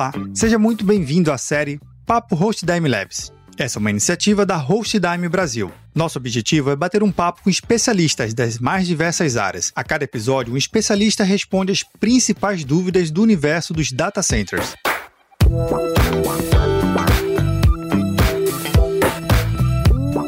Olá, seja muito bem-vindo à série Papo Host Dime Labs. Essa é uma iniciativa da Host Dime Brasil. Nosso objetivo é bater um papo com especialistas das mais diversas áreas. A cada episódio, um especialista responde as principais dúvidas do universo dos data centers.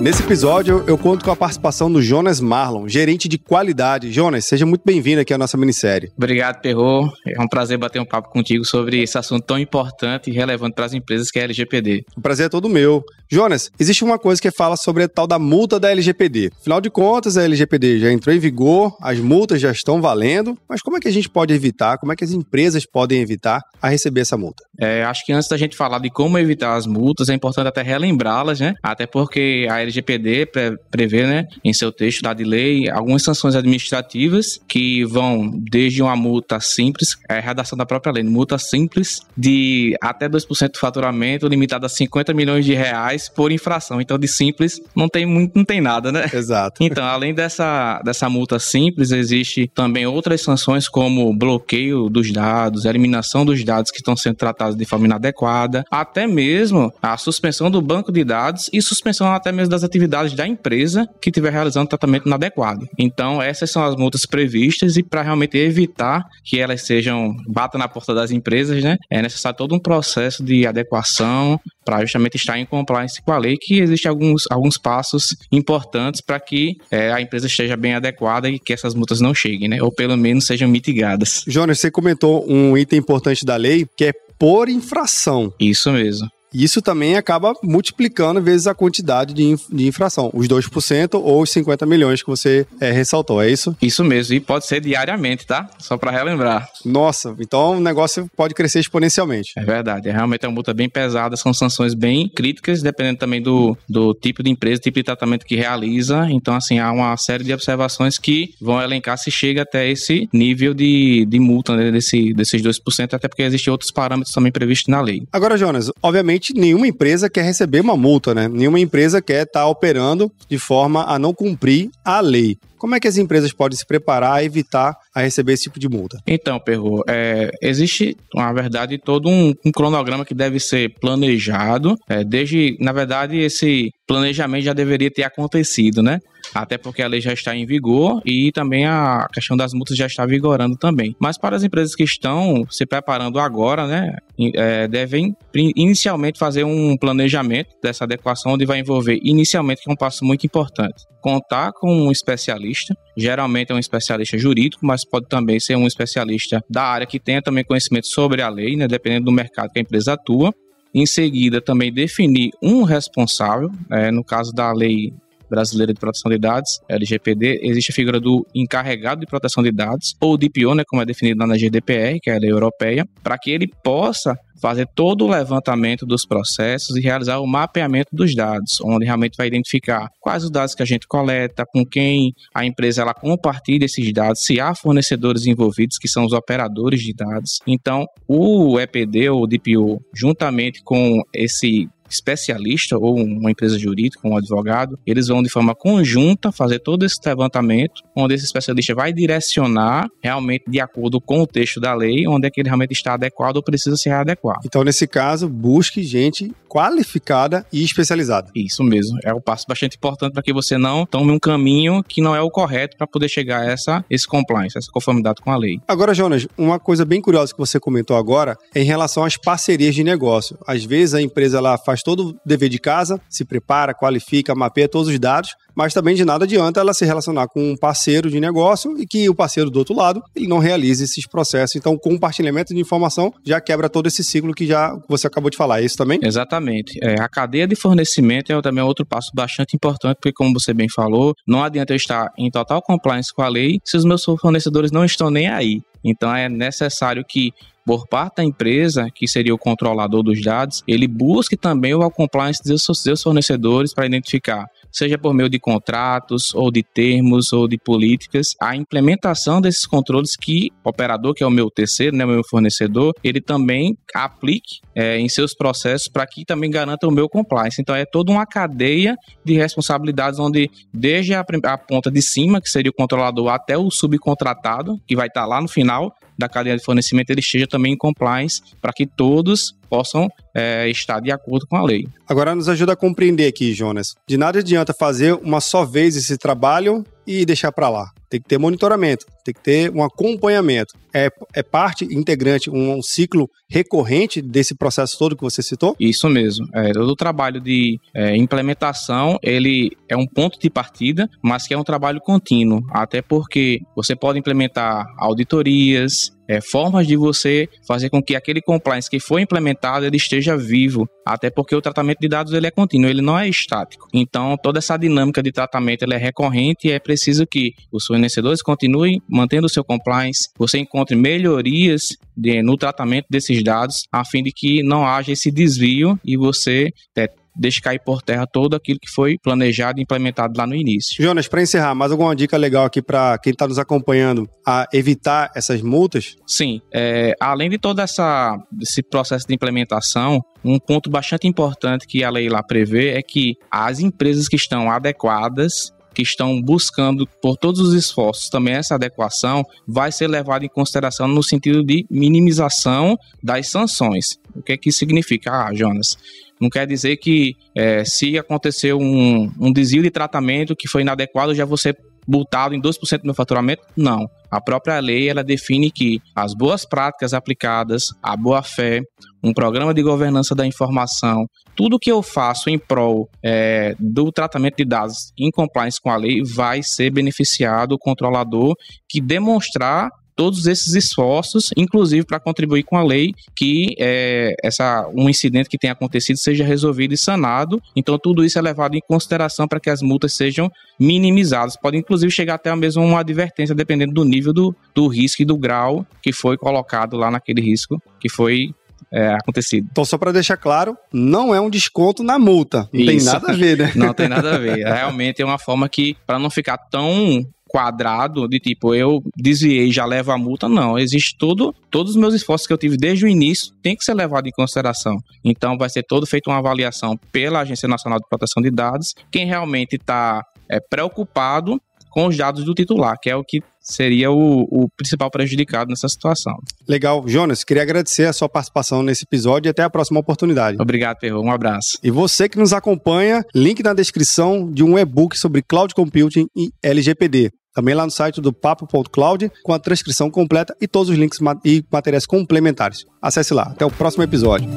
Nesse episódio, eu conto com a participação do Jonas Marlon, gerente de qualidade. Jonas, seja muito bem-vindo aqui à nossa minissérie. Obrigado, Perro. É um prazer bater um papo contigo sobre esse assunto tão importante e relevante para as empresas que é a LGPD. O prazer é todo meu. Jonas, existe uma coisa que fala sobre a tal da multa da LGPD. Afinal de contas, a LGPD já entrou em vigor, as multas já estão valendo, mas como é que a gente pode evitar, como é que as empresas podem evitar a receber essa multa? É, acho que antes da gente falar de como evitar as multas, é importante até relembrá-las, né? Até porque a LGPD pre prevê, né, em seu texto da de lei, algumas sanções administrativas que vão desde uma multa simples, é a redação da própria lei, multa simples de até 2% do faturamento, limitada a 50 milhões de reais por infração. Então, de simples, não tem muito, não tem nada, né? Exato. Então, além dessa, dessa multa simples, existe também outras sanções como bloqueio dos dados, eliminação dos dados que estão sendo tratados de forma inadequada, até mesmo a suspensão do banco de dados e suspensão até mesmo das atividades da empresa que estiver realizando tratamento inadequado. Então, essas são as multas previstas e para realmente evitar que elas sejam batam na porta das empresas, né? É necessário todo um processo de adequação para justamente estar em compliance com a lei, que existem alguns, alguns passos importantes para que é, a empresa esteja bem adequada e que essas multas não cheguem, né? Ou pelo menos sejam mitigadas. Jonas, você comentou um item importante da lei, que é por infração. Isso mesmo. Isso também acaba multiplicando vezes a quantidade de, inf de infração, os 2% ou os 50 milhões que você é, ressaltou, é isso? Isso mesmo, e pode ser diariamente, tá? Só para relembrar. Nossa, então o negócio pode crescer exponencialmente. É verdade, é realmente uma multa bem pesada, são sanções bem críticas, dependendo também do, do tipo de empresa, tipo de tratamento que realiza. Então, assim, há uma série de observações que vão elencar se chega até esse nível de, de multa, né, desse, desses 2%, até porque existem outros parâmetros também previstos na lei. Agora, Jonas, obviamente nenhuma empresa quer receber uma multa, né? Nenhuma empresa quer estar tá operando de forma a não cumprir a lei. Como é que as empresas podem se preparar a evitar a receber esse tipo de multa? Então, Perro, é, existe, na verdade, todo um, um, cronograma que deve ser planejado. É, desde, na verdade, esse planejamento já deveria ter acontecido, né? Até porque a lei já está em vigor e também a questão das multas já está vigorando também. Mas para as empresas que estão se preparando agora, né, é, devem inicialmente fazer um planejamento dessa adequação, onde vai envolver inicialmente, que é um passo muito importante, contar com um especialista, geralmente é um especialista jurídico, mas pode também ser um especialista da área que tenha também conhecimento sobre a lei, né, dependendo do mercado que a empresa atua. Em seguida, também definir um responsável, é, no caso da lei brasileira de proteção de dados, LGPD, existe a figura do encarregado de proteção de dados, ou DPO, né, como é definido na GDPR, que é a lei europeia, para que ele possa fazer todo o levantamento dos processos e realizar o mapeamento dos dados, onde realmente vai identificar quais os dados que a gente coleta, com quem a empresa ela compartilha esses dados, se há fornecedores envolvidos, que são os operadores de dados. Então, o EPD ou DPO, juntamente com esse especialista ou uma empresa jurídica, um advogado, eles vão de forma conjunta fazer todo esse levantamento, onde esse especialista vai direcionar realmente de acordo com o texto da lei, onde é que ele realmente está adequado ou precisa se readequar. Então, nesse caso, busque gente qualificada e especializada. Isso mesmo. É um passo bastante importante para que você não tome um caminho que não é o correto para poder chegar a essa, esse compliance, essa conformidade com a lei. Agora, Jonas, uma coisa bem curiosa que você comentou agora é em relação às parcerias de negócio. Às vezes a empresa ela faz todo o dever de casa, se prepara, qualifica, mapeia todos os dados, mas também de nada adianta ela se relacionar com um parceiro de negócio e que o parceiro do outro lado ele não realize esses processos. Então, compartilhamento de informação já quebra todo esse ciclo que já você acabou de falar. É isso também? Exatamente. É, a cadeia de fornecimento é também outro passo bastante importante, porque, como você bem falou, não adianta eu estar em total compliance com a lei se os meus fornecedores não estão nem aí. Então, é necessário que por parte da empresa, que seria o controlador dos dados, ele busque também o compliance dos seus fornecedores para identificar seja por meio de contratos, ou de termos, ou de políticas, a implementação desses controles que o operador, que é o meu terceiro, né, o meu fornecedor, ele também aplique é, em seus processos para que também garanta o meu compliance. Então é toda uma cadeia de responsabilidades onde desde a, a ponta de cima, que seria o controlador, até o subcontratado, que vai estar lá no final, da cadeia de fornecimento ele esteja também em compliance para que todos possam é, estar de acordo com a lei. Agora nos ajuda a compreender aqui, Jonas. De nada adianta fazer uma só vez esse trabalho e deixar para lá. Tem que ter monitoramento, tem que ter um acompanhamento. É, é parte integrante, um, um ciclo recorrente desse processo todo que você citou? Isso mesmo. É, todo o trabalho de é, implementação, ele é um ponto de partida, mas que é um trabalho contínuo. Até porque você pode implementar auditorias, é, formas de você fazer com que aquele compliance que foi implementado ele esteja vivo, até porque o tratamento de dados ele é contínuo, ele não é estático. Então toda essa dinâmica de tratamento ele é recorrente e é preciso que os fornecedores continuem mantendo o seu compliance, você encontre melhorias de, no tratamento desses dados, a fim de que não haja esse desvio e você é, deixe cair por terra todo aquilo que foi planejado e implementado lá no início. Jonas, para encerrar, mais alguma dica legal aqui para quem está nos acompanhando a evitar essas multas? Sim, é, além de todo essa, esse processo de implementação, um ponto bastante importante que a lei lá prevê é que as empresas que estão adequadas que estão buscando por todos os esforços também essa adequação vai ser levada em consideração no sentido de minimização das sanções. O que é que isso significa? Ah, Jonas, não quer dizer que é, se aconteceu um, um desvio de tratamento que foi inadequado, já ser multado em 2% do meu faturamento? Não. A própria lei ela define que as boas práticas aplicadas, a boa fé, um programa de governança da informação, tudo que eu faço em prol é, do tratamento de dados em compliance com a lei vai ser beneficiado o controlador que demonstrar todos esses esforços, inclusive para contribuir com a lei que é, essa, um incidente que tenha acontecido seja resolvido e sanado. Então, tudo isso é levado em consideração para que as multas sejam minimizadas. Pode, inclusive, chegar até mesmo uma advertência, dependendo do nível do, do risco e do grau que foi colocado lá naquele risco que foi é, acontecido. Então, só para deixar claro, não é um desconto na multa. Não Isso. tem nada a ver, né? Não tem nada a ver. Realmente é uma forma que, para não ficar tão quadrado de tipo, eu desviei já levo a multa, não. Existe tudo, todos os meus esforços que eu tive desde o início tem que ser levado em consideração. Então vai ser todo feito uma avaliação pela Agência Nacional de Proteção de Dados. Quem realmente está é, preocupado com os dados do titular, que é o que seria o, o, principal prejudicado nessa situação. Legal. Jonas, queria agradecer a sua participação nesse episódio e até a próxima oportunidade. Obrigado, Perro. Um abraço. E você que nos acompanha, link na descrição de um e-book sobre Cloud Computing e LGPD. Também lá no site do papo.cloud, com a transcrição completa e todos os links e materiais complementares. Acesse lá. Até o próximo episódio.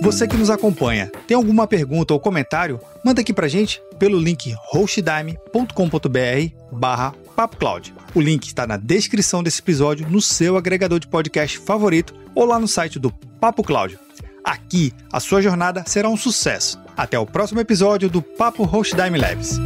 Você que nos acompanha, tem alguma pergunta ou comentário? Manda aqui pra gente pelo link hostdime.com.br barra papocloud. O link está na descrição desse episódio, no seu agregador de podcast favorito ou lá no site do Papo Cloud. Aqui, a sua jornada será um sucesso. Até o próximo episódio do Papo Host Dime Labs.